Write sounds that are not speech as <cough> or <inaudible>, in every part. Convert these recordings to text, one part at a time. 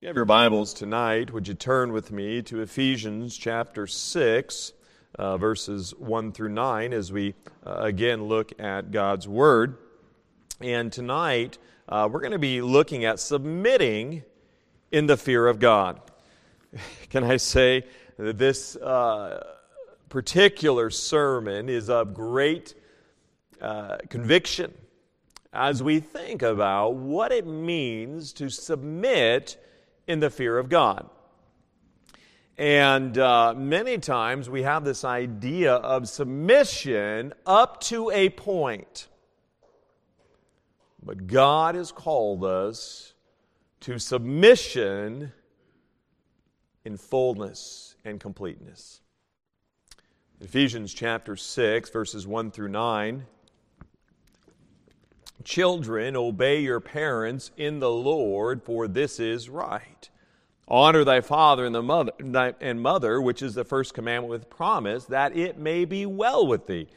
you have your Bibles tonight, would you turn with me to Ephesians chapter 6, uh, verses 1 through 9, as we uh, again look at God's Word. And tonight, uh, we're going to be looking at submitting in the fear of God. <laughs> Can I say that this uh, particular sermon is of great uh, conviction as we think about what it means to submit in the fear of God. And uh, many times we have this idea of submission up to a point. But God has called us to submission in fullness and completeness. Ephesians chapter 6, verses 1 through 9. Children, obey your parents in the Lord, for this is right. Honor thy father and the mother and mother, which is the first commandment with promise, that it may be well with thee,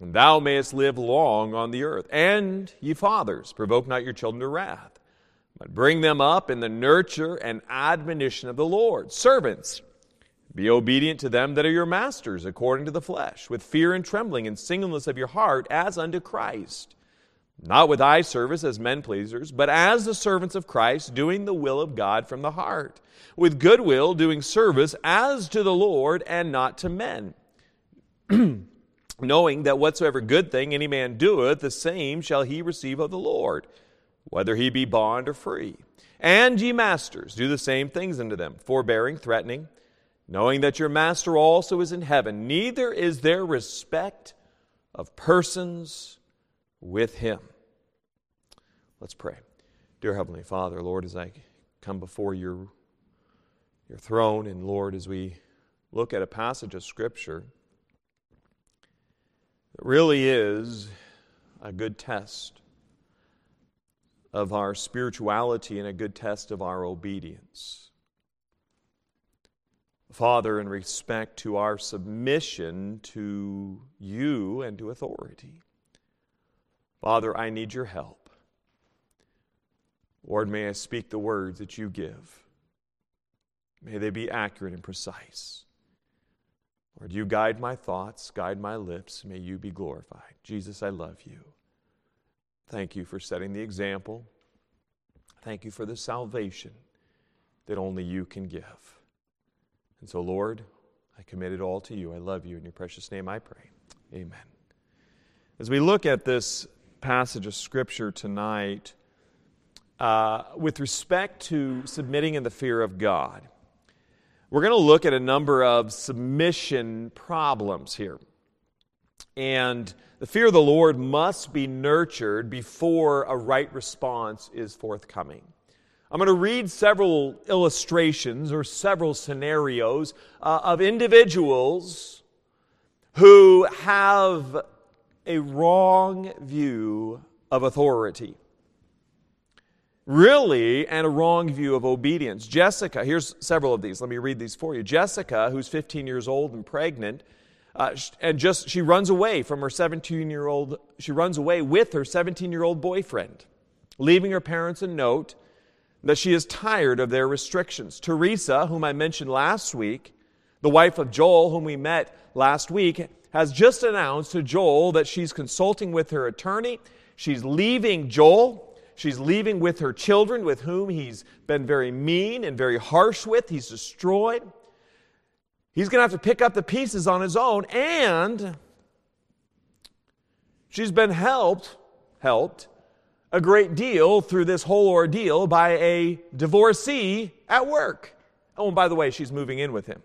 and thou mayest live long on the earth. And ye fathers, provoke not your children to wrath, but bring them up in the nurture and admonition of the Lord. Servants, be obedient to them that are your masters, according to the flesh, with fear and trembling and singleness of your heart, as unto Christ not with eye service as men pleasers, but as the servants of Christ, doing the will of God from the heart, with good will, doing service as to the Lord and not to men. <clears throat> Knowing that whatsoever good thing any man doeth, the same shall he receive of the Lord, whether he be bond or free. And ye masters, do the same things unto them, forbearing, threatening, knowing that your master also is in heaven. Neither is there respect of persons with Him. Let's pray. Dear Heavenly Father, Lord, as I come before your, your throne, and Lord, as we look at a passage of Scripture that really is a good test of our spirituality and a good test of our obedience. Father, in respect to our submission to you and to authority. Father, I need your help. Lord, may I speak the words that you give. May they be accurate and precise. Lord, you guide my thoughts, guide my lips. May you be glorified. Jesus, I love you. Thank you for setting the example. Thank you for the salvation that only you can give. And so, Lord, I commit it all to you. I love you. In your precious name I pray. Amen. As we look at this passage of Scripture tonight uh, with respect to submitting in the fear of God. We're going to look at a number of submission problems here. And the fear of the Lord must be nurtured before a right response is forthcoming. I'm going to read several illustrations or several scenarios uh, of individuals who have a wrong view of authority. Really, and a wrong view of obedience. Jessica, here's several of these. Let me read these for you. Jessica, who's 15 years old and pregnant, uh, and just she runs away from her 17 year old, she runs away with her 17 year old boyfriend, leaving her parents a note that she is tired of their restrictions. Teresa, whom I mentioned last week, the wife of Joel, whom we met last week, has just announced to Joel that she's consulting with her attorney. She's leaving Joel. She's leaving with her children, with whom he's been very mean and very harsh with. He's destroyed. He's going to have to pick up the pieces on his own, and she's been helped, helped a great deal through this whole ordeal by a divorcee at work. Oh, and by the way, she's moving in with him.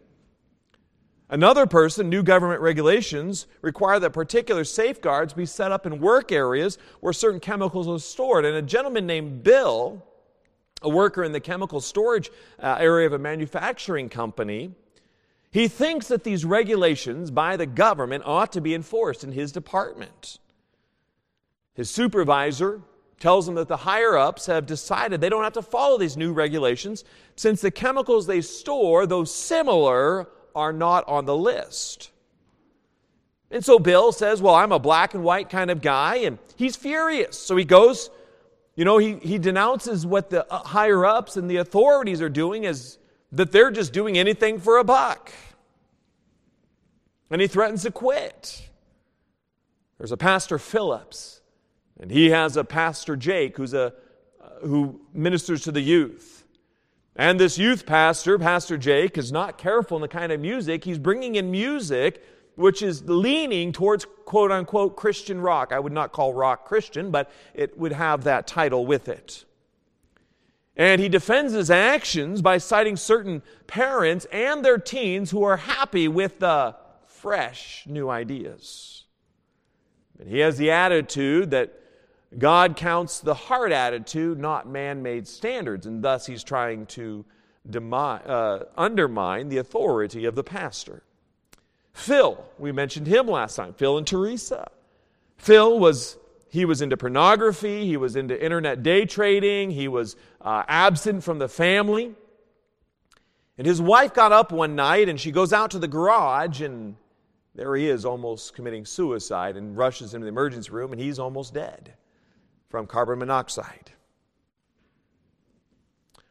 Another person, new government regulations require that particular safeguards be set up in work areas where certain chemicals are stored. And a gentleman named Bill, a worker in the chemical storage uh, area of a manufacturing company, he thinks that these regulations by the government ought to be enforced in his department. His supervisor tells him that the higher ups have decided they don't have to follow these new regulations since the chemicals they store, though similar, are not on the list. And so Bill says, Well, I'm a black and white kind of guy, and he's furious. So he goes You know, he, he denounces what the uh, higher ups and the authorities are doing as that they're just doing anything for a buck. And he threatens to quit. There's a pastor Phillips, and he has a pastor Jake who's a uh, who ministers to the youth. And this youth pastor, Pastor Jake, is not careful in the kind of music. He's bringing in music which is leaning towards quote unquote Christian rock. I would not call rock Christian, but it would have that title with it. And he defends his actions by citing certain parents and their teens who are happy with the fresh new ideas. And he has the attitude that God counts the heart attitude, not man made standards, and thus he's trying to demi- uh, undermine the authority of the pastor. Phil, we mentioned him last time, Phil and Teresa. Phil was he was into pornography, he was into internet day trading, he was uh, absent from the family. And his wife got up one night and she goes out to the garage and there he is almost committing suicide and rushes into the emergency room and he's almost dead from carbon monoxide.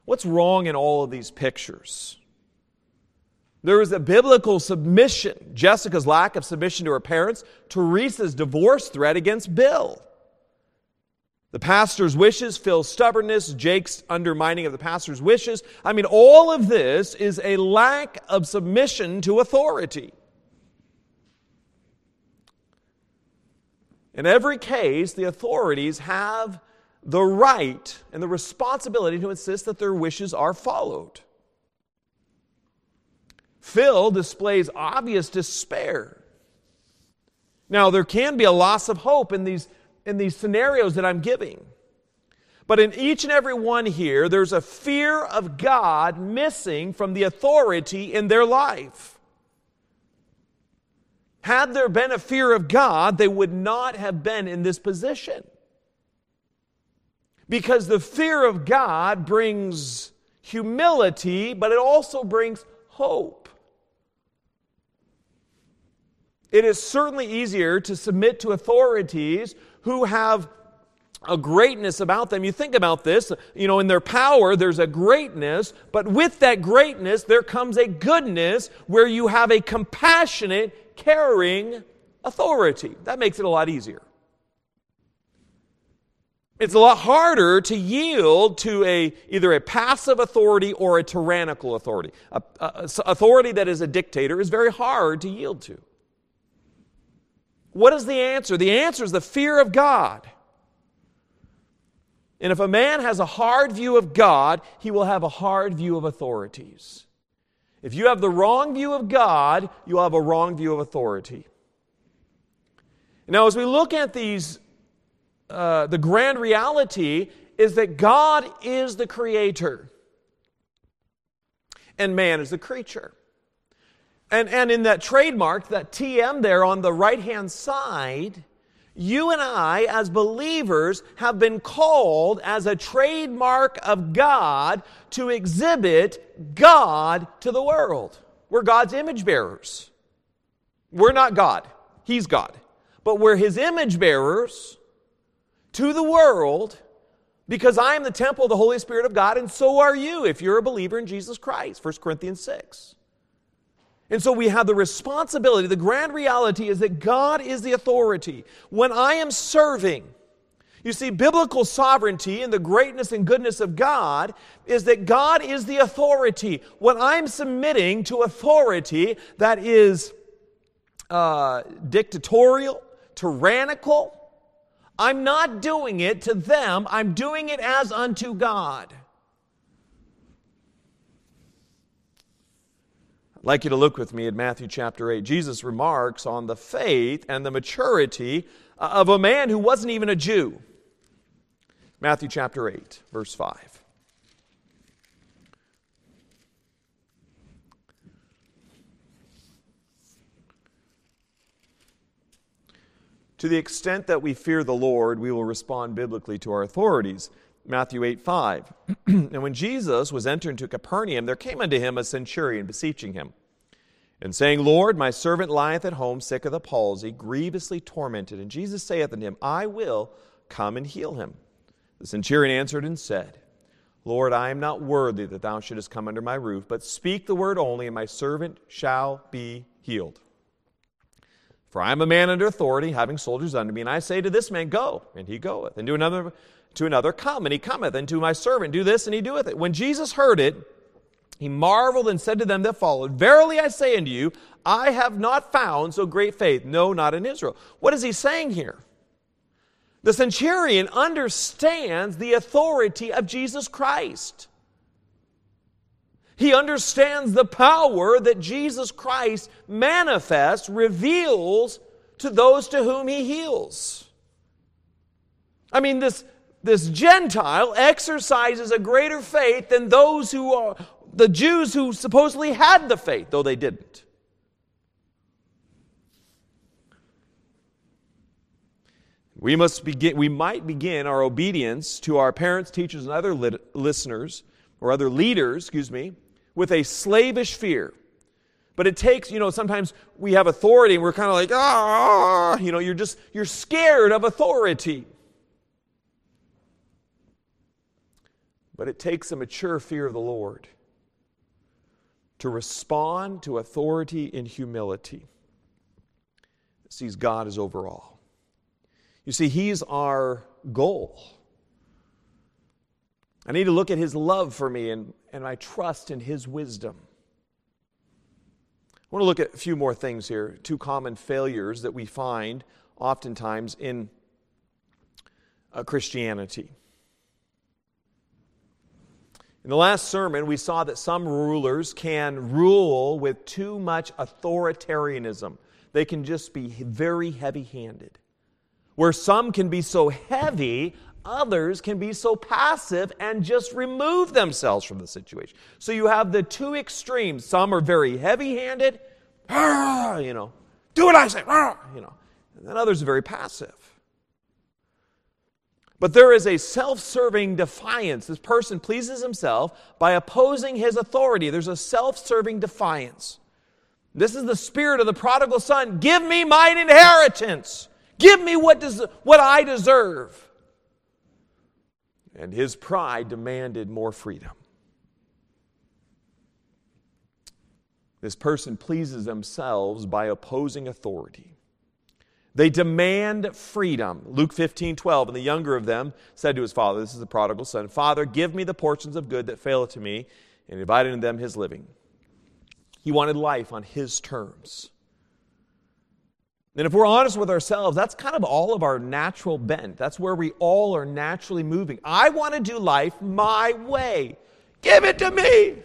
What's wrong in all of these pictures? There is a biblical submission. Jessica's lack of submission to her parents, Teresa's divorce threat against Bill. The pastor's wishes, Phil's stubbornness, Jake's undermining of the pastor's wishes. I mean, all of this is a lack of submission to authority. In every case, the authorities have the right and the responsibility to insist that their wishes are followed. Phil displays obvious despair. Now, there can be a loss of hope in these, in these scenarios that I'm giving. But in each and every one here, there's a fear of God missing from the authority in their life. Had there been a fear of God, they would not have been in this position. Because the fear of God brings humility, but it also brings hope. It is certainly easier to submit to authorities who have a greatness about them. You think about this, you know, in their power, there's a greatness, but with that greatness, there comes a goodness where you have a compassionate, caring authority. That makes it a lot easier. It's a lot harder to yield to a, either a passive authority or a tyrannical authority. A, a authority that is a dictator is very hard to yield to. What is the answer? The answer is the fear of God. And if a man has a hard view of God, he will have a hard view of authorities. If you have the wrong view of God, you have a wrong view of authority. Now, as we look at these, uh, the grand reality is that God is the creator and man is the creature. And, and in that trademark, that TM there on the right hand side, you and I, as believers, have been called as a trademark of God to exhibit God to the world. We're God's image bearers. We're not God, He's God. But we're His image bearers to the world because I am the temple of the Holy Spirit of God, and so are you if you're a believer in Jesus Christ. 1 Corinthians 6. And so we have the responsibility, the grand reality is that God is the authority. When I am serving, you see, biblical sovereignty and the greatness and goodness of God is that God is the authority. When I'm submitting to authority that is uh, dictatorial, tyrannical, I'm not doing it to them, I'm doing it as unto God. I'd like you to look with me at Matthew chapter 8. Jesus remarks on the faith and the maturity uh, of a man who wasn't even a Jew. Matthew chapter 8, verse 5. To the extent that we fear the Lord, we will respond biblically to our authorities. Matthew 8 5. <clears throat> and when Jesus was entering to Capernaum, there came unto him a centurion beseeching him, and saying, Lord, my servant lieth at home, sick of the palsy, grievously tormented. And Jesus saith unto him, I will come and heal him. The centurion answered and said, Lord, I am not worthy that thou shouldest come under my roof, but speak the word only, and my servant shall be healed. For I am a man under authority, having soldiers under me, and I say to this man, Go, and he goeth, and to another, to another, Come, and he cometh, and to my servant, Do this, and he doeth it. When Jesus heard it, he marveled and said to them that followed, Verily I say unto you, I have not found so great faith, no, not in Israel. What is he saying here? The centurion understands the authority of Jesus Christ. He understands the power that Jesus Christ manifests, reveals to those to whom he heals. I mean, this, this Gentile exercises a greater faith than those who are the Jews who supposedly had the faith, though they didn't. We, must begin, we might begin our obedience to our parents, teachers, and other lit- listeners, or other leaders, excuse me, with a slavish fear. But it takes, you know, sometimes we have authority and we're kind of like, ah, you know, you're just, you're scared of authority. But it takes a mature fear of the Lord to respond to authority in humility. It sees God as overall. You see, He's our goal. I need to look at His love for me and, and I trust in His wisdom. I want to look at a few more things here, two common failures that we find oftentimes in uh, Christianity. In the last sermon, we saw that some rulers can rule with too much authoritarianism. They can just be very heavy handed. Where some can be so heavy, others can be so passive and just remove themselves from the situation. So you have the two extremes. Some are very heavy handed, ah, you know, do what I say, ah, you know, and then others are very passive. But there is a self serving defiance. This person pleases himself by opposing his authority. There's a self serving defiance. This is the spirit of the prodigal son. Give me mine inheritance. Give me what, does, what I deserve. And his pride demanded more freedom. This person pleases themselves by opposing authority. They demand freedom. Luke 15, 12. And the younger of them said to his father, This is the prodigal son, Father, give me the portions of good that faileth to me, and divided in them his living. He wanted life on his terms. And if we're honest with ourselves, that's kind of all of our natural bent. That's where we all are naturally moving. I want to do life my way. Give it to me.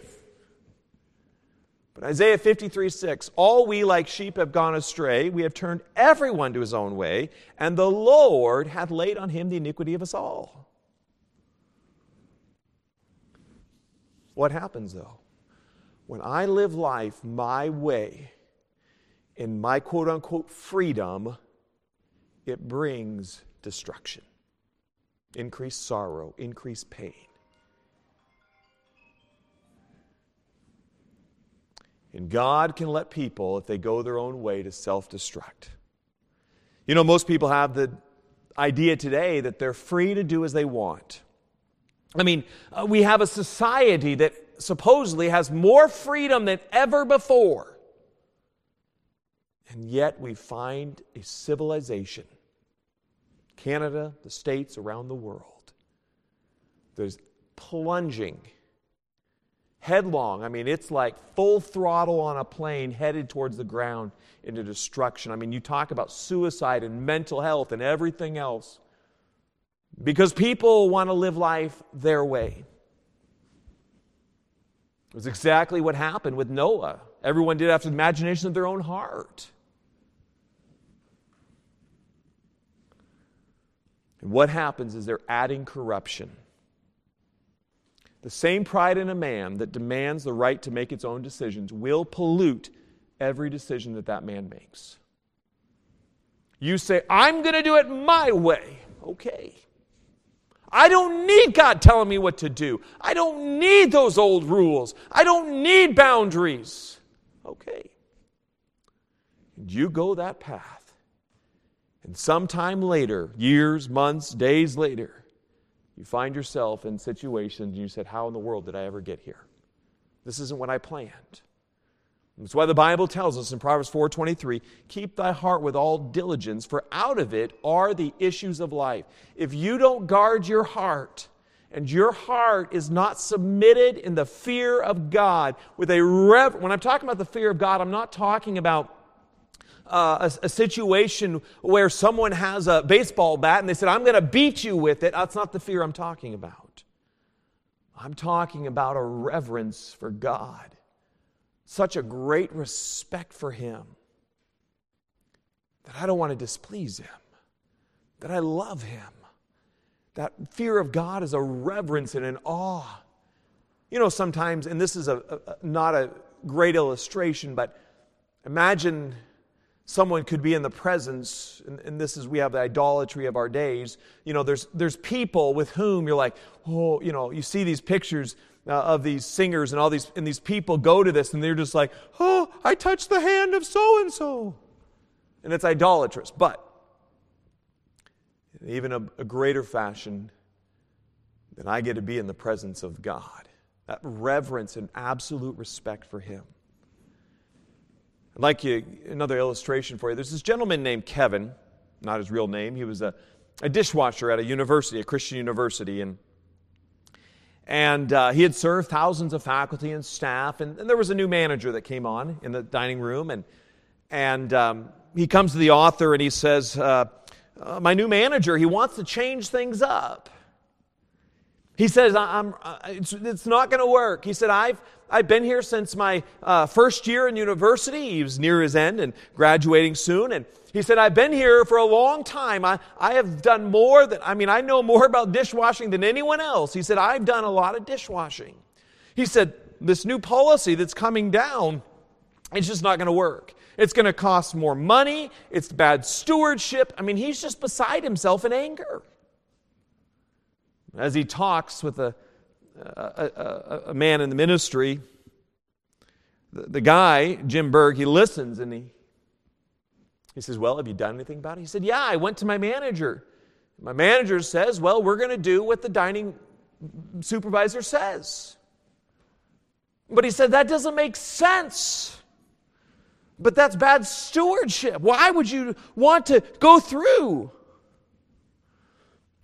But Isaiah 53 6, all we like sheep have gone astray. We have turned everyone to his own way, and the Lord hath laid on him the iniquity of us all. What happens though? When I live life my way, in my quote unquote freedom, it brings destruction, increased sorrow, increased pain. And God can let people, if they go their own way, to self destruct. You know, most people have the idea today that they're free to do as they want. I mean, uh, we have a society that supposedly has more freedom than ever before. And yet we find a civilization, Canada, the states around the world, there's plunging headlong. I mean, it's like full throttle on a plane headed towards the ground into destruction. I mean, you talk about suicide and mental health and everything else because people want to live life their way. It was exactly what happened with Noah. Everyone did after the imagination of their own heart. And what happens is they're adding corruption. The same pride in a man that demands the right to make its own decisions will pollute every decision that that man makes. You say, I'm going to do it my way. Okay. I don't need God telling me what to do. I don't need those old rules. I don't need boundaries. Okay. And you go that path. And sometime later, years, months, days later, you find yourself in situations you said, How in the world did I ever get here? This isn't what I planned. That's why the Bible tells us in Proverbs 4:23, "Keep thy heart with all diligence, for out of it are the issues of life." If you don't guard your heart, and your heart is not submitted in the fear of God with a rev when I'm talking about the fear of God, I'm not talking about uh, a, a, situation where someone has a baseball bat and they said, I'm going to beat you with it. That's not the fear I'm talking about. I'm talking about a reverence for God, such a great respect for Him that I don't want to displease Him, that I love Him. That fear of God is a reverence and an awe. You know, sometimes, and this is a, a not a great illustration, but imagine someone could be in the presence and, and, this is we have the idolatry of our days. You know there's there's people with whom you're like oh you know you see these pictures uh, of these singers and all these and these people go to this and they're just like oh i touched the hand of so and so and it's idolatrous but even a, a greater fashion than i get to be in the presence of god. That reverence and absolute respect for him I'd like you another illustration for you. There's this gentleman named Kevin, not his real name. He was a, a dishwasher at a university, a Christian university, and and uh, he had served thousands of faculty and staff. And, and, there was a new manager that came on in the dining room, and and um, he comes to the author and he says, uh, uh, "My new manager, he wants to change things up." He says, I'm, uh, it's, it's not going to work. He said, I've, I've been here since my uh, first year in university. He was near his end and graduating soon. And he said, I've been here for a long time. I, I have done more than, I mean, I know more about dishwashing than anyone else. He said, I've done a lot of dishwashing. He said, this new policy that's coming down, it's just not going to work. It's going to cost more money. It's bad stewardship. I mean, he's just beside himself in anger as he talks with a, a, a, a man in the ministry, the, the, guy, Jim Berg, he listens and he, he says, Well, have you done anything about it? He said, Yeah, I went to my manager. My manager says, Well, we're going to do what the dining supervisor says. But he said, That doesn't make sense. But that's bad stewardship. Why would you want to go through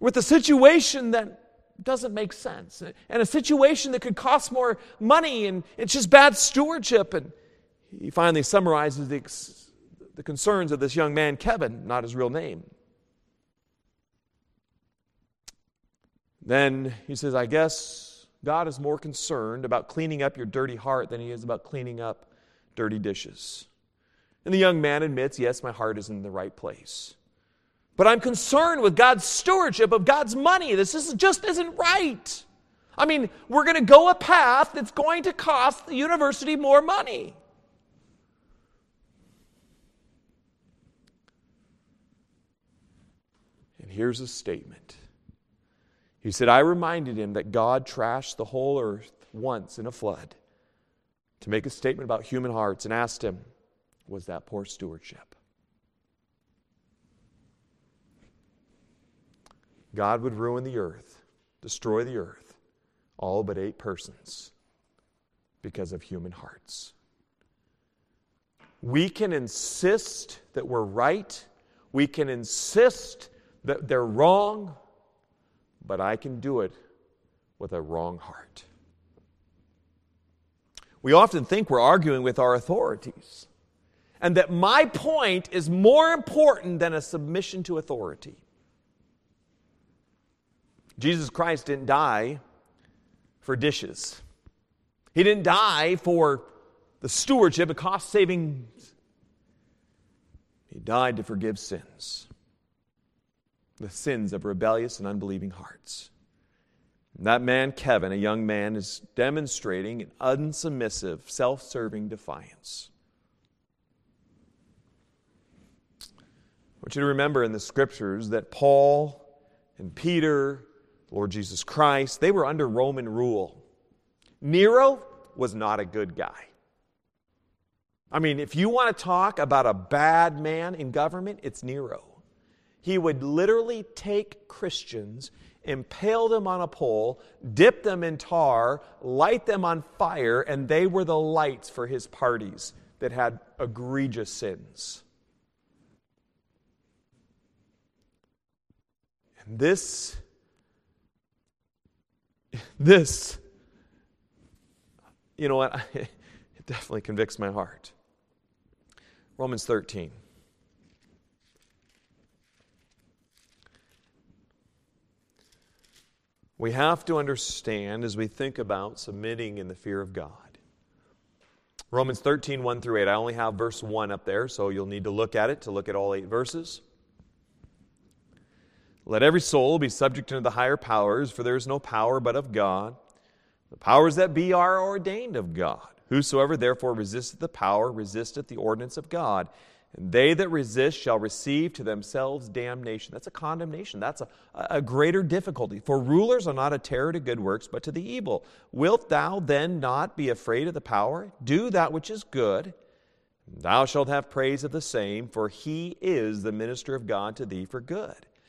with a situation that doesn't make sense. And a situation that could cost more money, and it's just bad stewardship. And he finally summarizes the, the concerns of this young man, Kevin, not his real name. Then he says, I guess God is more concerned about cleaning up your dirty heart than he is about cleaning up dirty dishes. And the young man admits, Yes, my heart is in the right place. But I'm concerned with God's stewardship of God's money. This is, just isn't right. I mean, we're going to go a path that's going to cost the university more money. And here's a statement. He said, I reminded him that God trashed the whole earth once in a flood to make a statement about human hearts and asked him, Was that poor stewardship? God would ruin the earth, destroy the earth, all but eight persons because of human hearts. We can insist that we're right, we can insist that they're wrong, but I can do it with a wrong heart. We often think we're arguing with our authorities, and that my point is more important than a submission to authority. Jesus Christ didn't die for dishes. He didn't die for the stewardship of cost saving. He died to forgive sins, the sins of rebellious and unbelieving hearts. And that man, Kevin, a young man, is demonstrating an unsubmissive, self serving defiance. I want you to remember in the scriptures that Paul and Peter Lord Jesus Christ, they were under Roman rule. Nero was not a good guy. I mean, if you want to talk about a bad man in government, it's Nero. He would literally take Christians impale them on a pole, dip them in tar, light them on fire, and they were the lights for his parties that had egregious sins. And this, this, you know what? <laughs> It definitely convicts my heart. Romans 13. We have to understand as we think about submitting in the fear of God. Romans 13, 1 through 8. I only have verse 1 up there, so you'll need to look at it to look at all eight verses. Let every soul be subject unto the higher powers, for there is no power but of God. The powers that be are ordained of God. Whosoever therefore resisteth the power resisteth the ordinance of God. And they that resist shall receive to themselves damnation. That's a condemnation. That's a, a greater difficulty. For rulers are not a terror to good works, but to the evil. Wilt thou then not be afraid of the power? Do that which is good. Thou shalt have praise of the same, for he is the minister of God to thee for good.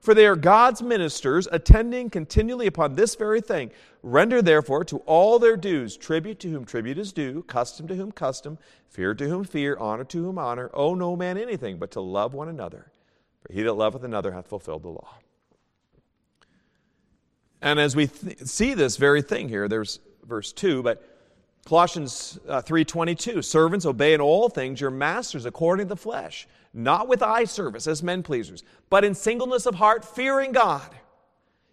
For they are God's ministers, attending continually upon this very thing. Render therefore to all their dues tribute to whom tribute is due, custom to whom custom, fear to whom fear, honor to whom honor. Owe no man anything but to love one another. For he that loveth another hath fulfilled the law. And as we th- see this very thing here, there's verse 2, but Colossians uh, 3:22 Servants obey in all things your masters according to the flesh not with eye service as men pleasers but in singleness of heart fearing God.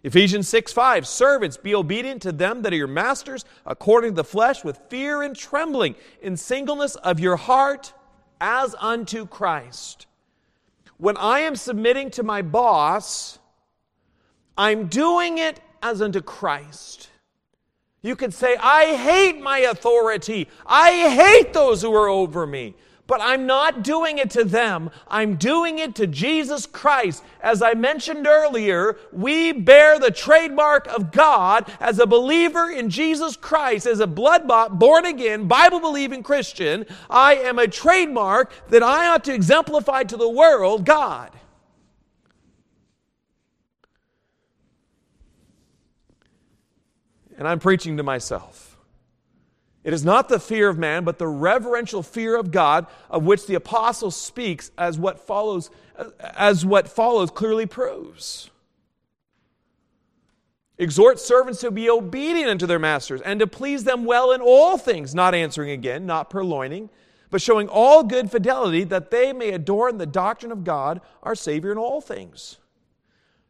Ephesians 6 5 Servants be obedient to them that are your masters according to the flesh with fear and trembling in singleness of your heart as unto Christ. When I am submitting to my boss I'm doing it as unto Christ you could say, I hate my authority. I hate those who are over me. But I'm not doing it to them. I'm doing it to Jesus Christ. As I mentioned earlier, we bear the trademark of God as a believer in Jesus Christ, as a blood bought, born again, Bible believing Christian. I am a trademark that I ought to exemplify to the world God. And I'm preaching to myself. It is not the fear of man, but the reverential fear of God, of which the apostle speaks, as what follows, as what follows clearly proves. Exhort servants to be obedient unto their masters, and to please them well in all things, not answering again, not purloining, but showing all good fidelity, that they may adorn the doctrine of God, our Savior, in all things.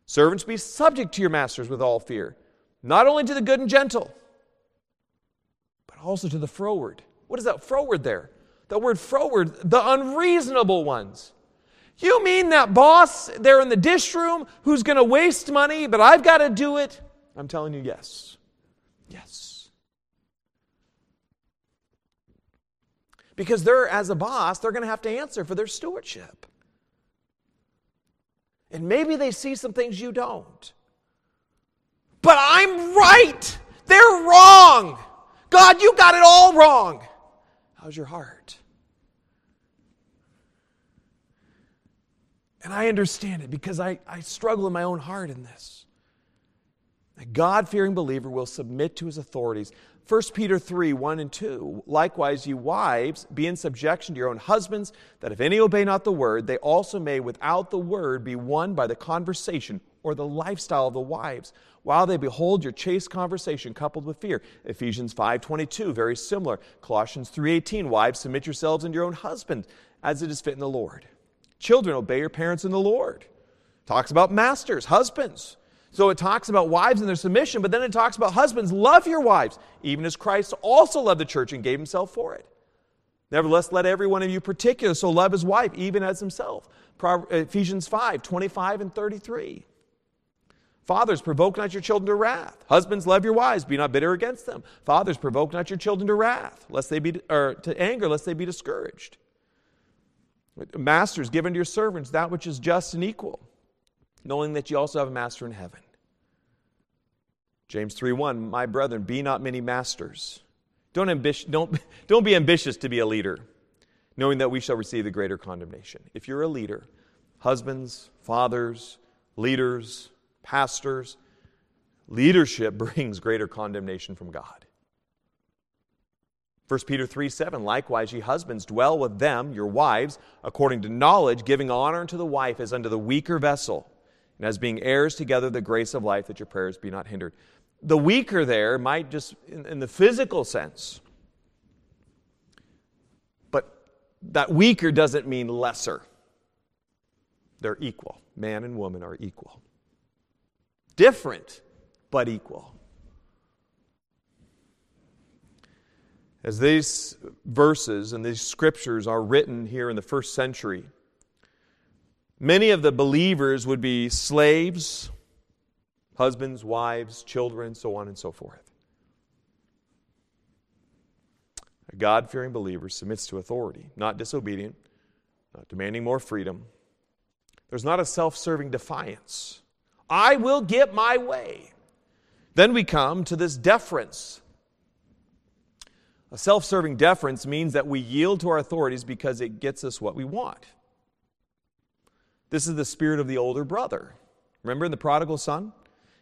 Servants, be subject to your masters with all fear not only to the good and gentle, but also to the froward. What is that froward there? That word froward, the unreasonable ones. You mean that boss there in the dish room who's going to waste money, but I've got to do it? I'm telling you, yes. Yes. Because they're, as a boss, they're going to have to answer for their stewardship. And maybe they see some things you don't. But I'm right. They're wrong. God, you got it all wrong. How's your heart? And I understand it because I, I struggle in my own heart in this. A God fearing believer will submit to his authorities. 1 Peter 3 1 and 2. Likewise, you wives, be in subjection to your own husbands, that if any obey not the word, they also may without the word be won by the conversation or the lifestyle of the wives while they behold your chaste conversation coupled with fear. Ephesians 5.22 very similar. Colossians 3.18 wives submit yourselves unto your own husband as it is fit in the lord. Children obey your parents in the lord. Talks about masters husbands. So it talks about wives and their submission but then it talks about husbands love your wives even as christ also loved the church and gave himself for it. Nevertheless let every one of you particular so love his wife even as himself. Ephesians 5 25 and 33 Fathers, provoke not your children to wrath. Husbands, love your wives, be not bitter against them. Fathers, provoke not your children to wrath, lest they be or to anger, lest they be discouraged. Masters, give unto your servants that which is just and equal. knowing that you also have a master in heaven. James 3:1 My brethren be not many masters don't, don't, <laughs> don't be ambitious to be a leader knowing that we shall receive the greater condemnation if you're a leader husbands fathers leaders pastors leadership <laughs> brings greater condemnation from God 1 Peter 3 7, likewise, ye husbands, dwell with them, your wives, according to knowledge, giving honor unto the wife as unto the weaker vessel, and as being heirs together the grace of life, that your prayers be not hindered. The weaker there might just, in, in the physical sense, but that weaker doesn't mean lesser. They're equal. Man and woman are equal. Different, but equal. As these verses and these scriptures are written here in the first century, many of the believers would be slaves, husbands, wives, children, so on and so forth. A God fearing believer submits to authority, not disobedient, not demanding more freedom. There's not a self serving defiance. I will get my way. Then we come to this deference a self serving deference means that we yield to our authorities because it gets us what we want. This is the spirit of the older brother. Remember in the prodigal son?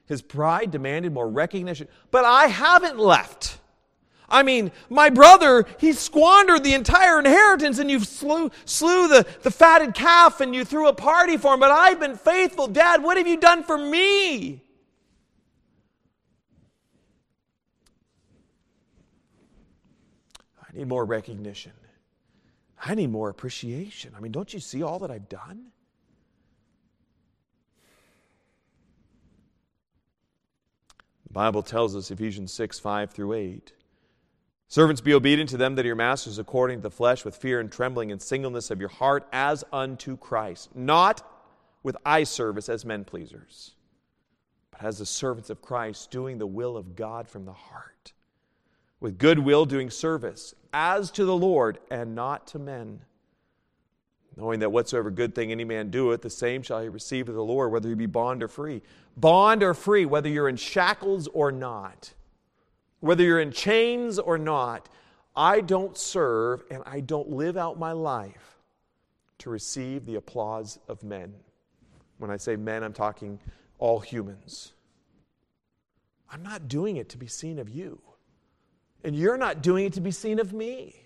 His pride demanded more recognition. But I haven't left. I mean, my brother, he squandered the entire inheritance and you slew, slew the, the fatted calf and you threw a party for him, but I've been faithful. Dad, what have you done for me? I need more recognition. I need more appreciation. I mean, don't you see all that I've done? The Bible tells us, Ephesians 6 5 through 8. Servants, be obedient to them that are your masters according to the flesh, with fear and trembling and singleness of your heart, as unto Christ, not with eye service as men pleasers, but as the servants of Christ, doing the will of God from the heart with good will doing service, as to the Lord and not to men. Knowing that whatsoever good thing any man doeth, the same shall he receive of the Lord, whether he be bond or free. Bond or free, whether you're in shackles or not, whether you're in chains or not, I don't serve and I don't live out my life to receive the applause of men. When I say men, I'm talking all humans. I'm not doing it to be seen of you. And you're not doing it to be seen of me.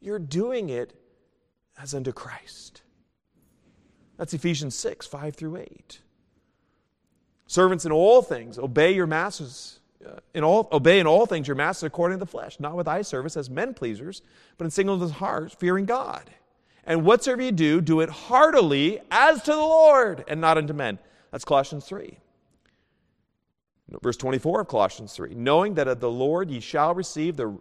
You're doing it as unto Christ. That's Ephesians 6, 5 through 8. Servants in all things, obey your masters. Uh, in all, obey in all things your masters according to the flesh, not with eye service as men pleasers, but in singleness of heart, fearing God. And whatsoever you do, do it heartily as to the Lord and not unto men. That's Colossians 3. Verse 24 of Colossians 3 Knowing that of the Lord ye shall receive the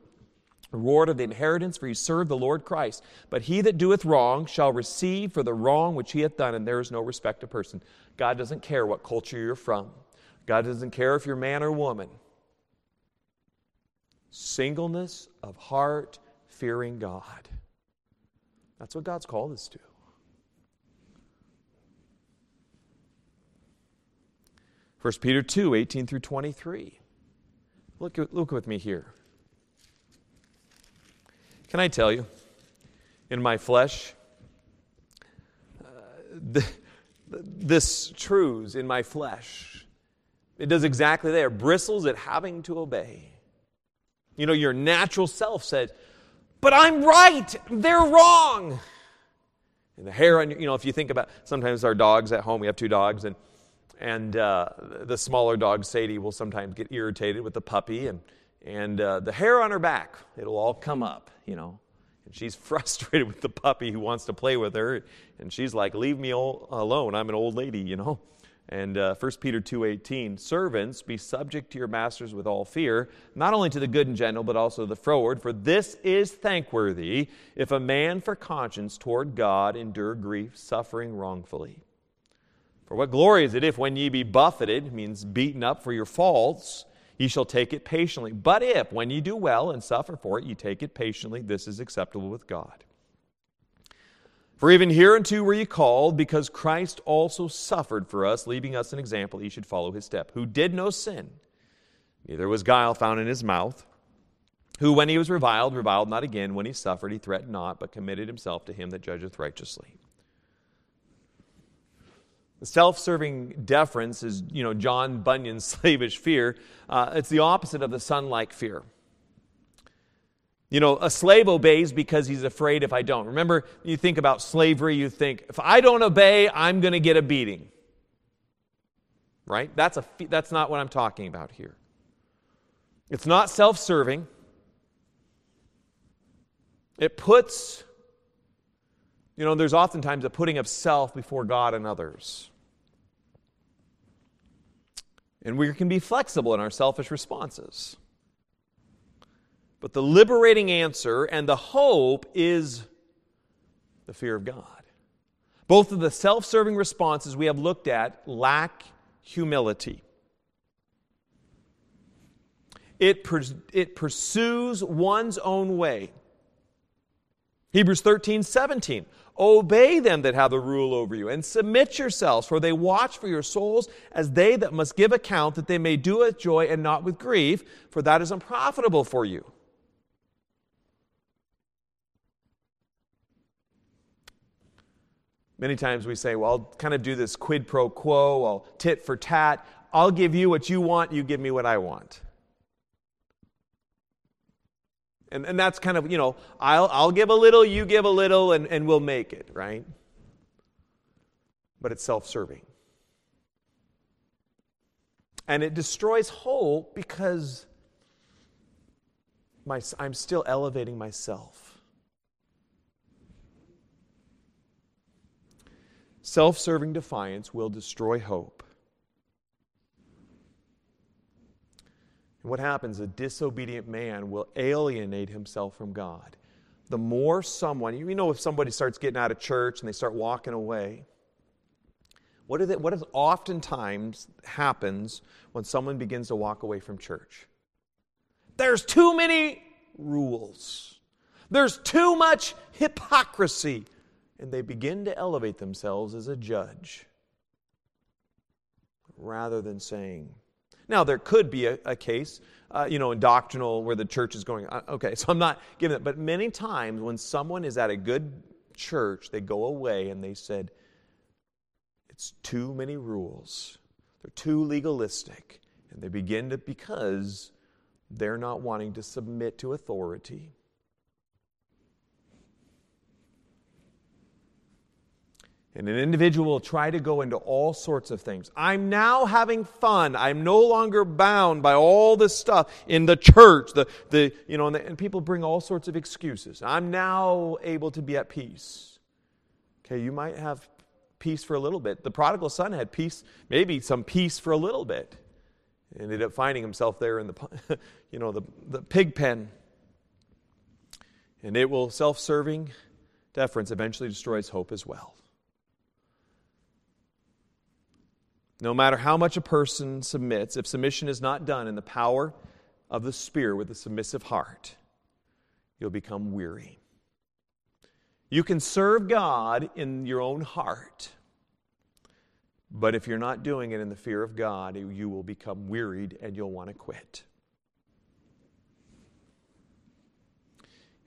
reward of the inheritance, for ye serve the Lord Christ. But he that doeth wrong shall receive for the wrong which he hath done, and there is no respect of person. God doesn't care what culture you're from, God doesn't care if you're man or woman. Singleness of heart, fearing God. That's what God's called us to. 1 Peter 2 18 through 23. Look, look with me here. Can I tell you, in my flesh, uh, the, this truths in my flesh, it does exactly there. Bristles at having to obey. You know, your natural self said, but I'm right, they're wrong. And the hair on, you know, if you think about, sometimes our dogs at home, we have two dogs, and and uh, the smaller dog, Sadie, will sometimes get irritated with the puppy, and, and uh, the hair on her back, it'll all come up, you know. And she's <laughs> frustrated with the puppy who wants to play with her, and she's like, Leave me alone. I'm an old lady, you know. And uh, 1 Peter 2.18, Servants, be subject to your masters with all fear, not only to the good and gentle, but also the froward. For this is thankworthy, if a man for conscience toward God endure grief, suffering wrongfully. For what glory is it if, when ye be buffeted, means beaten up for your faults, ye shall take it patiently? But if, when ye do well and suffer for it, ye take it patiently, this is acceptable with God. For even hereunto were ye called, because Christ also suffered for us, leaving us an example that ye should follow his step, who did no sin, neither was guile found in his mouth, who when he was reviled, reviled not again, when he suffered, he threatened not, but committed himself to him that judgeth righteously. The self-serving deference is, you know, John Bunyan's <laughs> slavish fear. Uh, it's the opposite of the son-like fear. You know, a slave obeys because he's afraid if I don't. Remember, you think about slavery, you think, if I don't obey, I'm going to get a beating. Right? That's, a, that's not what I'm talking about here. It's not self serving. It puts, you know, there's oftentimes a putting of self before God and others. And we can be flexible in our selfish responses. But the liberating answer and the hope is the fear of God. Both of the self serving responses we have looked at lack humility. It, pers- it pursues one's own way. Hebrews 13, 17. Obey them that have the rule over you, and submit yourselves, for they watch for your souls as they that must give account, that they may do it with joy and not with grief, for that is unprofitable for you. Many times we say, well, I'll kind of do this quid pro quo, I'll tit for tat. I'll give you what you want, you give me what I want. And, and that's kind of, you know, I'll, I'll give a little, you give a little, and, and we'll make it, right? But it's self serving. And it destroys hope because my, I'm still elevating myself. Self serving defiance will destroy hope. And what happens? A disobedient man will alienate himself from God. The more someone, you know, if somebody starts getting out of church and they start walking away, what, is it, what is oftentimes happens when someone begins to walk away from church? There's too many rules. There's too much hypocrisy and they begin to elevate themselves as a judge rather than saying, now, there could be a, a case, uh, you know, in doctrinal where the church is going, uh, okay, <laughs> so I'm not giving it, but many times when someone is at a good church, they go away and they said, it's too many rules. They're too legalistic. And they begin to, because they're not wanting to submit to authority, And an individual will try to go into all sorts of things. I'm now having fun. I'm no longer bound by all this stuff in the church. The, the, you know, and, the, and people bring all sorts of excuses. I'm now able to be at peace. Okay, you might have peace for a little bit. The prodigal son had peace, maybe some peace for a little bit. Ended up finding himself there in the, <laughs> you know, the, the pig pen. And it will self-serving deference eventually destroys hope as well. No matter how much a person submits, if submission is not done in the power of the Spirit with a submissive heart, you'll become weary. You can serve God in your own heart, but if you're not doing it in the fear of God, you will become wearied and you'll want to quit.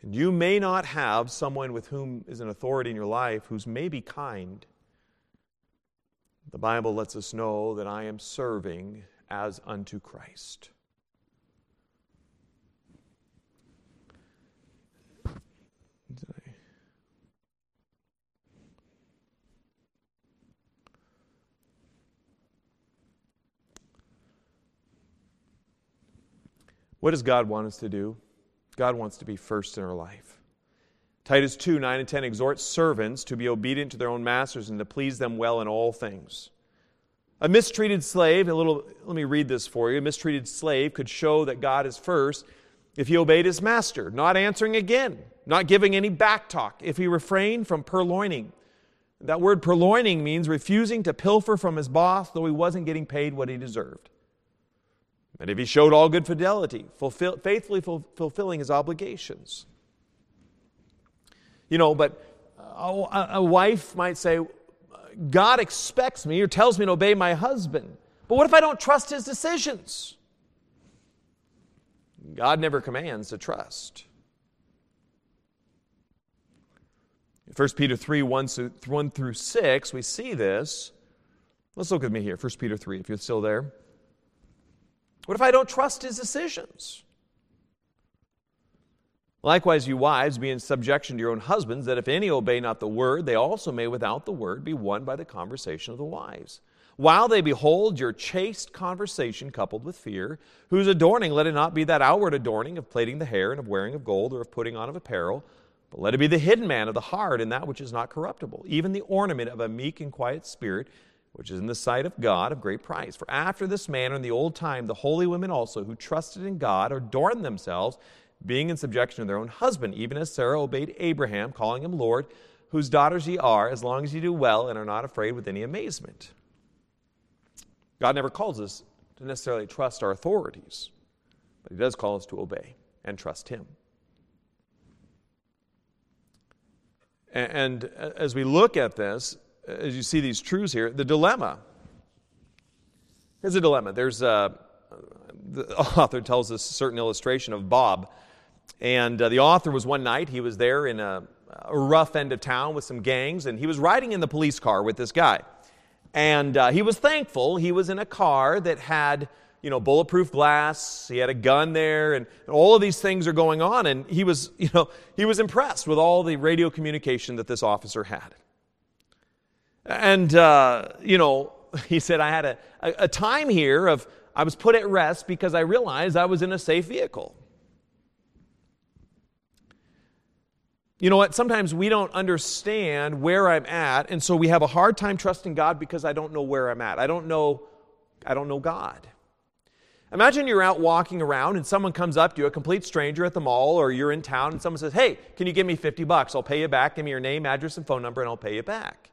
And you may not have someone with whom is an authority in your life who's maybe kind the Bible lets us know that I am serving as unto Christ. What does God want us to do? God wants to be first in our life. Titus 2 9 and 10 exhorts servants to be obedient to their own masters and to please them well in all things. A mistreated slave, a little, let me read this for you. A mistreated slave could show that God is first if he obeyed his master, not answering again, not giving any back talk, if he refrained from purloining. That word purloining means refusing to pilfer from his boss, though he wasn't getting paid what he deserved. And if he showed all good fidelity, fulfill, faithfully fulfilling his obligations. You know, but uh, oh, a, a wife might say, God expects me or tells me to obey my husband. But what if I don't trust his decisions? God never commands to trust. 1 Peter 3 1, 1 through 6, we see this. Let's look with me here, 1 Peter 3, if you're still there. What if I don't trust his decisions? Likewise, you wives, be in subjection to your own husbands, that if any obey not the word, they also may without the word be won by the conversation of the wives. While they behold your chaste conversation coupled with fear, whose adorning let it not be that outward adorning of plaiting the hair and of wearing of gold or of putting on of apparel, but let it be the hidden man of the heart and that which is not corruptible, even the ornament of a meek and quiet spirit, which is in the sight of God of great price. For after this manner in the old time, the holy women also, who trusted in God, adorned themselves being in subjection to their own husband, even as Sarah obeyed Abraham, calling him Lord, whose daughters ye are, as long as ye do well and are not afraid with any amazement. God never calls us to necessarily trust our authorities, but He does call us to obey and trust Him. And as we look at this, as you see these truths here, the dilemma. Here's a dilemma. There's a, the <laughs> author tells us a certain illustration of Bob and uh, the author was one night, he was there in a, a, rough end of town with some gangs, and he was riding in the police car with this guy. And uh, he was thankful he was in a car that had, you know, bulletproof glass, he had a gun there, and, and all of these things are going on. And he was, <laughs> you know, he was impressed with all the radio communication that this officer had. And, uh, you know, <laughs> he said, I had a, a, a time here of, I was put at rest because I realized I was in a safe vehicle. You know what? Sometimes we don't understand where I'm at, and so we have a hard time trusting God because I don't know where I'm at. I don't know, I don't know God. Imagine you're out walking around and someone comes up to you, a complete stranger at the mall, or you're in town, and someone says, Hey, can you give me 50 bucks? I'll pay you back. Give me your name, address, and phone number, and I'll pay you back.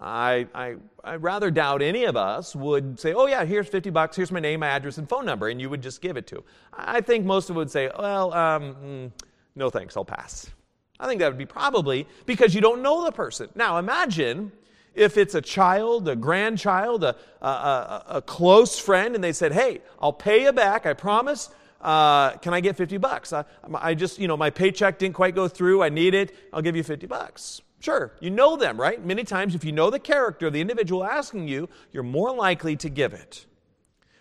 I, I, I rather doubt any of us would say, Oh, yeah, here's 50 bucks, here's my name, my address, and phone number, and you would just give it to. I think most of would say, Well, um, mm, no thanks, I'll pass. I think that would be probably because you don't know the person. Now imagine if it's a child, a grandchild, a, a, a, a close friend, and they said, Hey, I'll pay you back, I promise. Uh, can I get 50 bucks? I, I just, you know, my paycheck didn't quite go through. I need it. I'll give you 50 bucks. Sure, you know them, right? Many times, if you know the character of the individual asking you, you're more likely to give it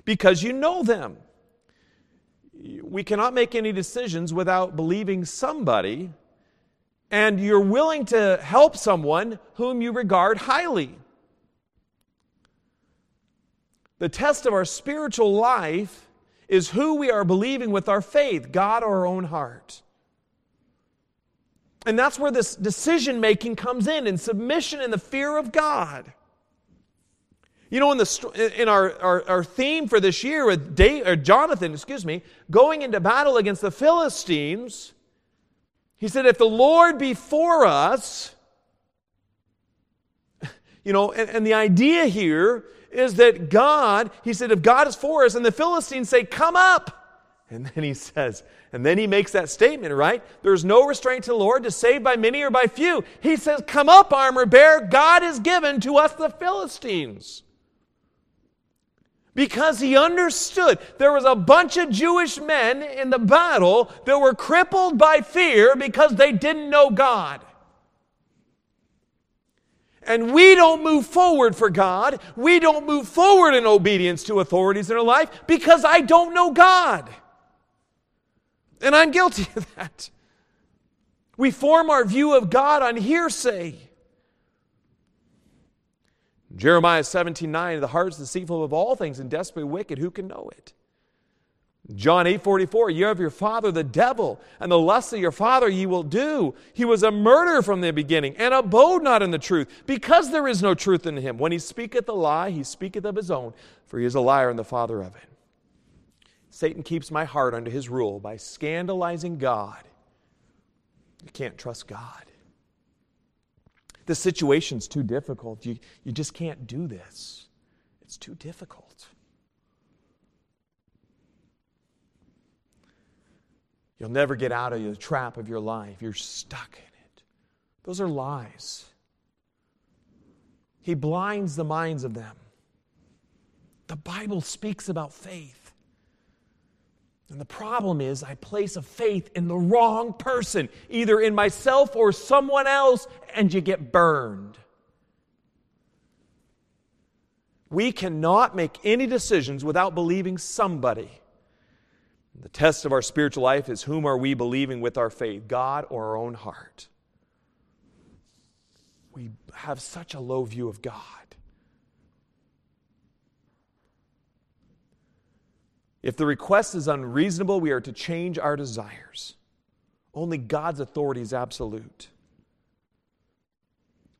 because you know them we cannot make any decisions without believing somebody, and you're willing to help someone whom you regard highly. The test of our spiritual life is who we are believing with our faith, God or our own heart. And that's where this decision making comes in, in submission and the fear of God. You know, in, the, in our, our, our theme for this year with Dave, or Jonathan, excuse me, going into battle against the Philistines, he said, if the Lord be for us, <laughs> you know, and, and the idea here is that God, he said, if God is for us, and the Philistines say, come up. And then he says, and then he makes that statement, right? There's no restraint to the Lord to save by many or by few. He says, Come up, armor bearer. God has given to us the Philistines because he understood there was a bunch of Jewish men in the battle that were crippled by fear because they didn't know God. And we don't move forward for God. We don't move forward in obedience to authorities in our life because I don't know God. And I'm guilty of that. We form our view of God on hearsay. Jeremiah 17 9, the heart is deceitful of all things and desperately wicked. Who can know it? John 8 44, you have your father the devil, and the lusts of your father ye will do. He was a murderer from the beginning, and abode not in the truth, because there is no truth in him. When he speaketh a lie, he speaketh of his own, for he is a liar and the father of it. Satan keeps my heart under his rule by scandalizing God. You can't trust God the situation's too difficult. You, you just can't do this. It's too difficult. You'll never get out of the trap of your life. You're stuck in it. Those are lies. He blinds the minds of them. The Bible speaks about faith. And the problem is, I place a faith in the wrong person, either in myself or someone else, and you get burned. We cannot make any decisions without believing somebody. The test of our spiritual life is whom are we believing with our faith, God or our own heart? We have such a low view of God. If the request is unreasonable, we are to change our desires. Only God's authority is absolute.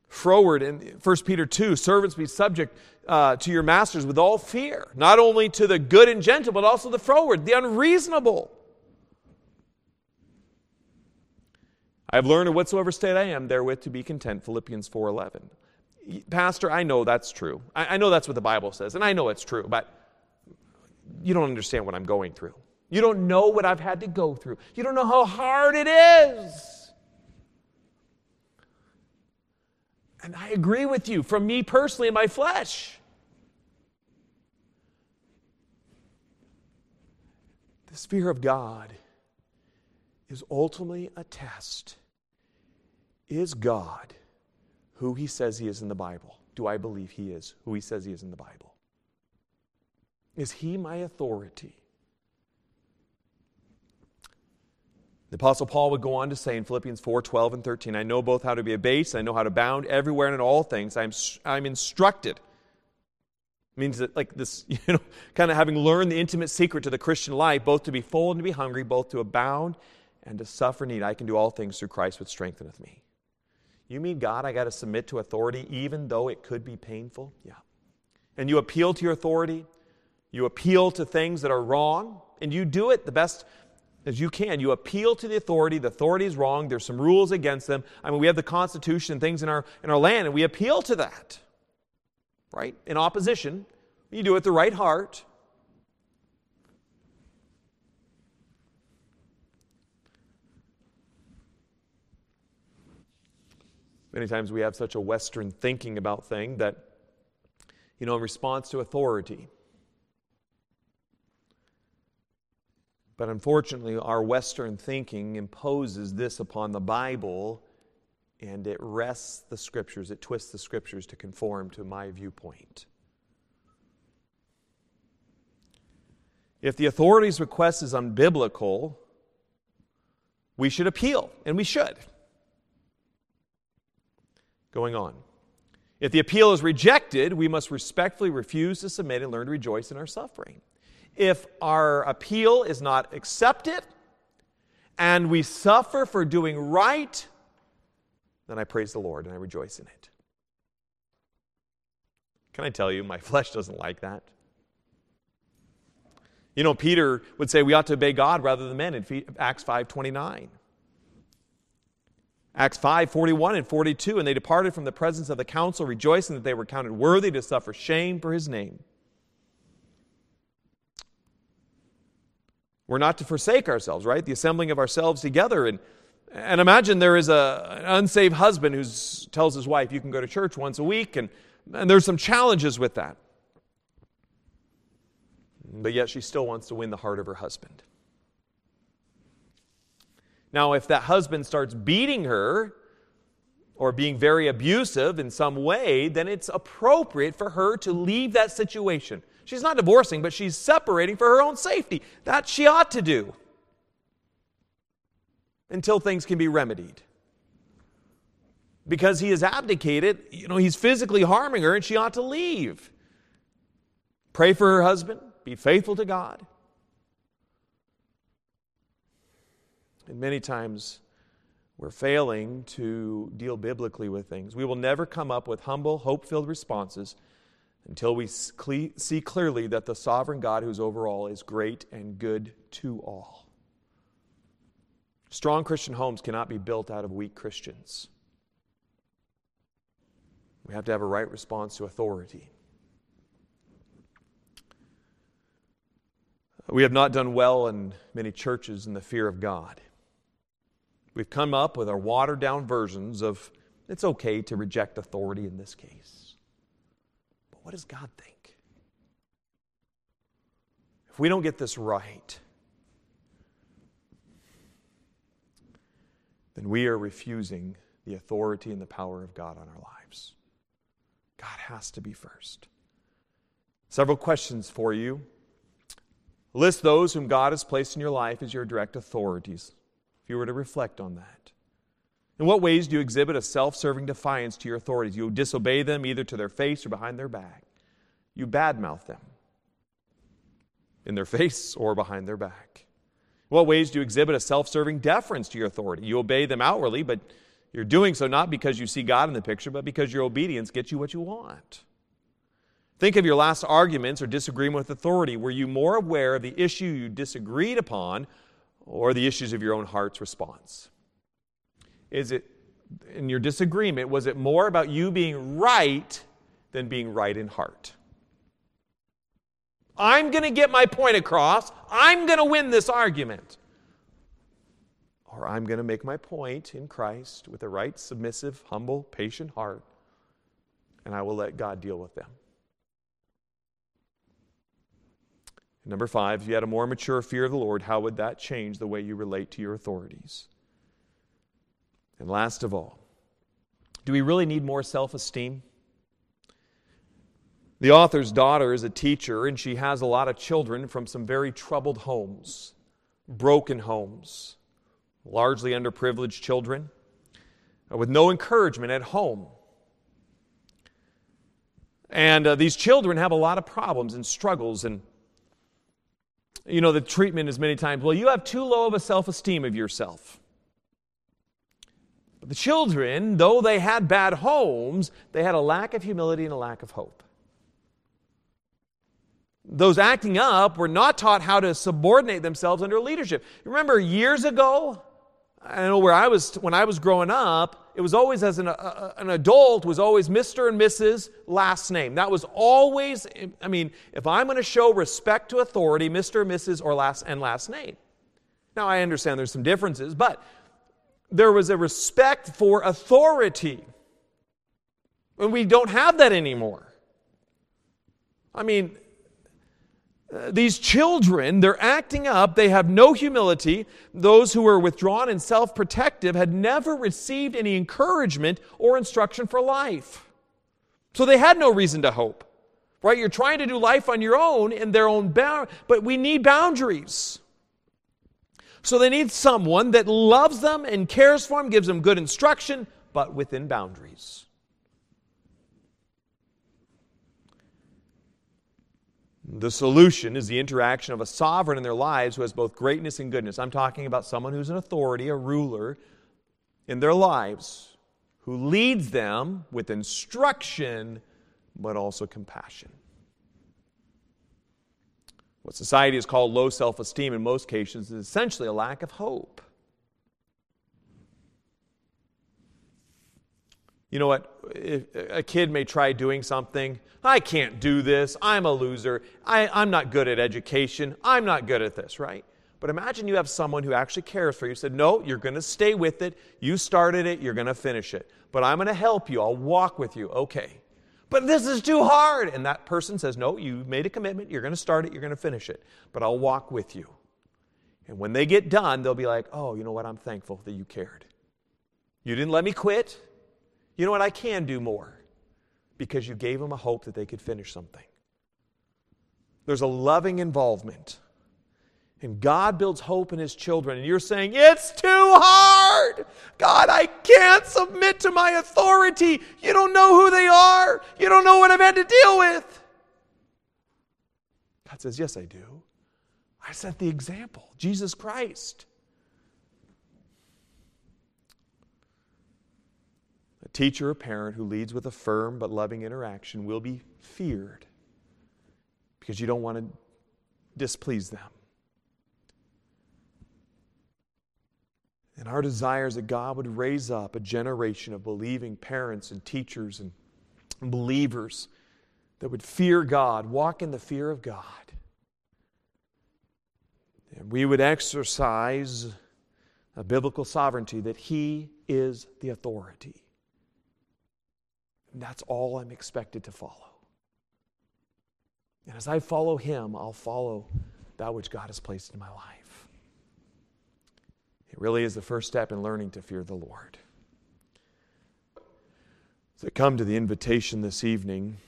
Froward in 1 Peter 2 servants be subject uh, to your masters with all fear, not only to the good and gentle, but also the froward, the unreasonable. I have learned in whatsoever state I am therewith to be content. Philippians 4:11. Pastor, I know that's true. I, I know that's what the Bible says, and I know it's true, but you don't understand what I'm going through. You don't know what I've had to go through. You don't know how hard it is. And I agree with you from me personally in my flesh. This fear of God is ultimately a test. Is God who he says he is in the Bible? Do I believe he is who he says he is in the Bible? Is he my authority? The Apostle Paul would go on to say in Philippians 4 12 and 13, I know both how to be abased, I know how to bound everywhere and in all things. I'm, I'm instructed. Means that, like this, <laughs> you know, kind of having learned the intimate secret to the Christian life, both to be full and to be hungry, both to abound and to suffer need, I can do all things through Christ which strengtheneth me. You mean, God, I got to submit to authority even though it could be painful? Yeah. And you appeal to your authority, you appeal to things that are wrong, and you do it the best as you can. You appeal to the authority. The authority is wrong. There's some rules against them. I mean, we have the Constitution and things in our, in our land, and we appeal to that, right? In opposition. You do it the right heart. Many times we have such a Western thinking about things that, you know, in response to authority, But unfortunately, our Western thinking imposes this upon the Bible and it wrests the scriptures, it twists the scriptures to conform to my viewpoint. If the authority's request is unbiblical, we should appeal, and we should. Going on. If the appeal is rejected, we must respectfully refuse to submit and learn to rejoice in our suffering. If our appeal is not accepted and we suffer for doing right, then I praise the Lord and I rejoice in it. Can I tell you, my <laughs> flesh doesn't like that. You know, Peter would say we ought to obey God rather than men in Acts 5:29. Acts 5, 41 and 42, and they departed from the presence of the council, rejoicing that they were counted worthy to suffer shame for his name. We're not to forsake ourselves, right? The assembling of ourselves together. And, and imagine there is a, an unsaved husband who tells his wife, You can go to church once a week, and, and there's some challenges with that. But yet she still wants to win the heart of her husband. Now, if that husband starts beating her or being very abusive in some way, then it's appropriate for her to leave that situation. She's not divorcing, but she's separating for her own safety. That she ought to do until things can be remedied. Because he has abdicated, you know, he's physically harming her and she ought to leave. Pray for her husband, be faithful to God. And many times we're failing to deal biblically with things. We will never come up with humble, hope filled responses until we see clearly that the sovereign God who's over all is great and good to all. Strong Christian homes cannot be built out of weak Christians. We have to have a right response to authority. We have not done well in many churches in the fear of God. We've come up with our watered down versions of it's okay to reject authority in this case. What does God think? If we don't get this right, then we are refusing the authority and the power of God on our lives. God has to be first. Several questions for you. List those whom God has placed in your life as your direct authorities, if you were to reflect on that. In what ways do you exhibit a self serving defiance to your authorities? You disobey them either to their face or behind their back. You badmouth them in their face or behind their back. In what ways do you exhibit a self serving deference to your authority? You obey them outwardly, but you're doing so not because you see God in the picture, but because your obedience gets you what you want. Think of your last arguments or disagreement with authority. Were you more aware of the issue you disagreed upon or the issues of your own heart's response? Is it, in your disagreement, was it more about you being right than being right in heart? I'm going to get my point across. I'm going to win this argument. Or I'm going to make my point in Christ with a right, submissive, humble, patient heart, and I will let God deal with them. Number five, if you had a more mature fear of the Lord, how would that change the way you relate to your authorities? And last of all, do we really need more self esteem? The author's daughter is a teacher, and she has a lot of children from some very troubled homes, broken homes, largely underprivileged children, uh, with no encouragement at home. And uh, these children have a lot of problems and struggles and you know, the treatment is many times, well, you have too low of a self esteem of yourself. But the children, though they had bad homes, they had a lack of humility and a lack of hope. Those acting up were not taught how to subordinate themselves under leadership. Remember years ago, I know where I was when I was growing up, it was always as an, a, an adult was always Mr. and Mrs. last name. That was always I mean, if I'm going to show respect to authority, Mr. And Mrs. or last and last name. Now I understand there's some differences, but there was a respect for authority. And we don't have that anymore. I mean, uh, these children, they're acting up. They have no humility. Those who were withdrawn and self protective had never received any encouragement or instruction for life. So they had no reason to hope. Right? You're trying to do life on your own in their own bound, but we need boundaries. So they need someone that loves them and cares for them, gives them good instruction, but within boundaries. The solution is the interaction of a sovereign in their lives who has both greatness and goodness. I'm talking about someone who's an authority, a ruler in their lives, who leads them with instruction, but also compassion. What society has called low self esteem in most cases is essentially a lack of hope. You know what? If a kid may try doing something. I can't do this. I'm a loser. I, I'm not good at education. I'm not good at this, right? But imagine you have someone who actually cares for you. Said, No, you're going to stay with it. You started it. You're going to finish it. But I'm going to help you. I'll walk with you. Okay. But this is too hard. And that person says, No, you made a commitment. You're going to start it. You're going to finish it. But I'll walk with you. And when they get done, they'll be like, Oh, you know what? I'm thankful that you cared. You didn't let me quit. You know what? I can do more because you gave them a hope that they could finish something. There's a loving involvement. And God builds hope in His children. And you're saying, It's too hard. God, I can't submit to my authority. You don't know who they are. You don't know what I've had to deal with. God says, Yes, I do. I set the example Jesus Christ. A teacher or parent who leads with a firm but loving interaction will be feared because you don't want to displease them. And our desire is that God would raise up a generation of believing parents and teachers and believers that would fear God, walk in the fear of God. And we would exercise a biblical sovereignty that He is the authority. And that's all I'm expected to follow. And as I follow Him, I'll follow that which God has placed in my life. Really is the first step in learning to fear the Lord. So come to the invitation this evening,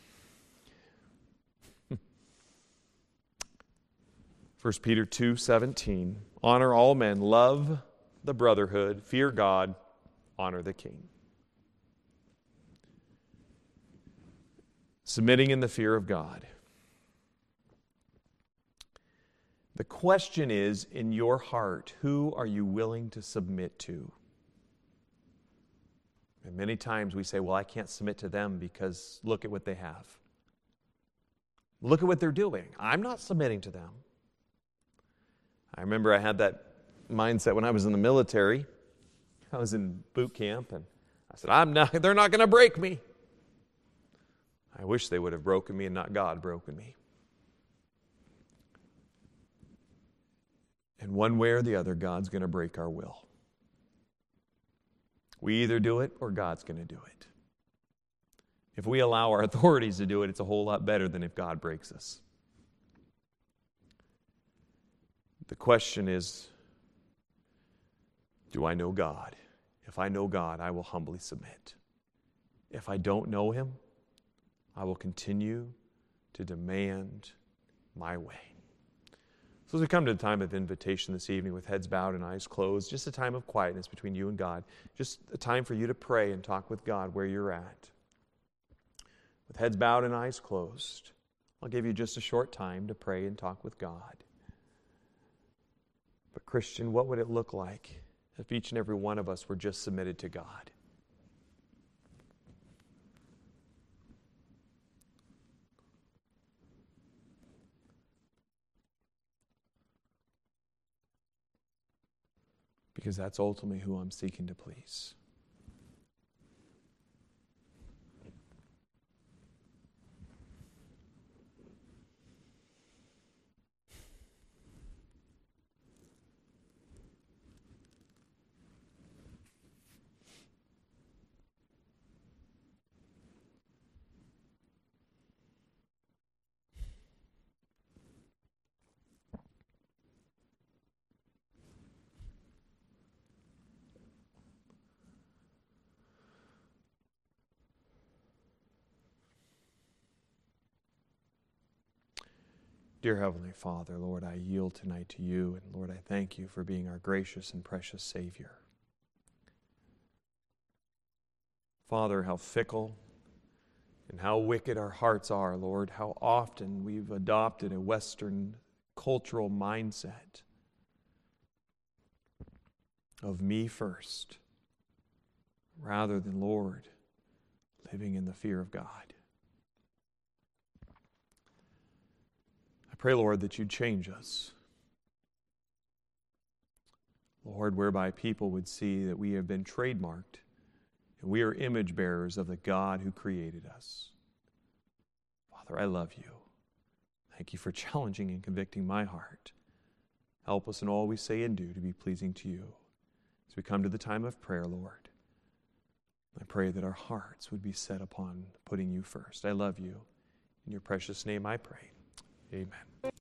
<laughs> 1 Peter 2 17. Honor all men, love the brotherhood, fear God, honor the king. Submitting in the fear of God. The question is in your heart, who are you willing to submit to? And many times we say, well, I can't submit to them because look at what they have. Look at what they're doing. I'm not submitting to them. I remember I had that mindset when I was in the military. I was in boot camp and I said, I'm not, <laughs> they're not going to break me. I wish they would have broken me and not God broken me. And one way or the other, God's going to break our will. We either do it or God's going to do it. If we allow our <laughs> authorities to do it, it's a whole lot better than if God breaks us. The question is do I know God? If I know God, I will humbly submit. If I don't know Him, I will continue to demand my way. So, as we come to the time of invitation this evening with heads bowed and eyes closed, just a time of quietness between you and God, just a time for you to pray and talk with God where you're at. With heads bowed and eyes closed, I'll give you just a short time to pray and talk with God. But, Christian, what would it look like if each and every one of us were just submitted to God? Because that's ultimately who I'm seeking to please. Dear Heavenly Father, Lord, I yield tonight to you, and Lord, I thank you for being our gracious and precious Savior. Father, how fickle and how wicked our hearts are, Lord, how often we've adopted a Western cultural mindset of me first, rather than, Lord, living in the fear of God. Pray, Lord, that you'd change us. Lord, whereby people would see that we have been trademarked and we are image bearers of the God who created us. Father, I love you. Thank you for <laughs> challenging and convicting my heart. Help us in all we say and do to be pleasing to you. As we come to the time of prayer, Lord, I pray that our hearts would be set upon putting you first. I love you. In your precious name I pray. Amen.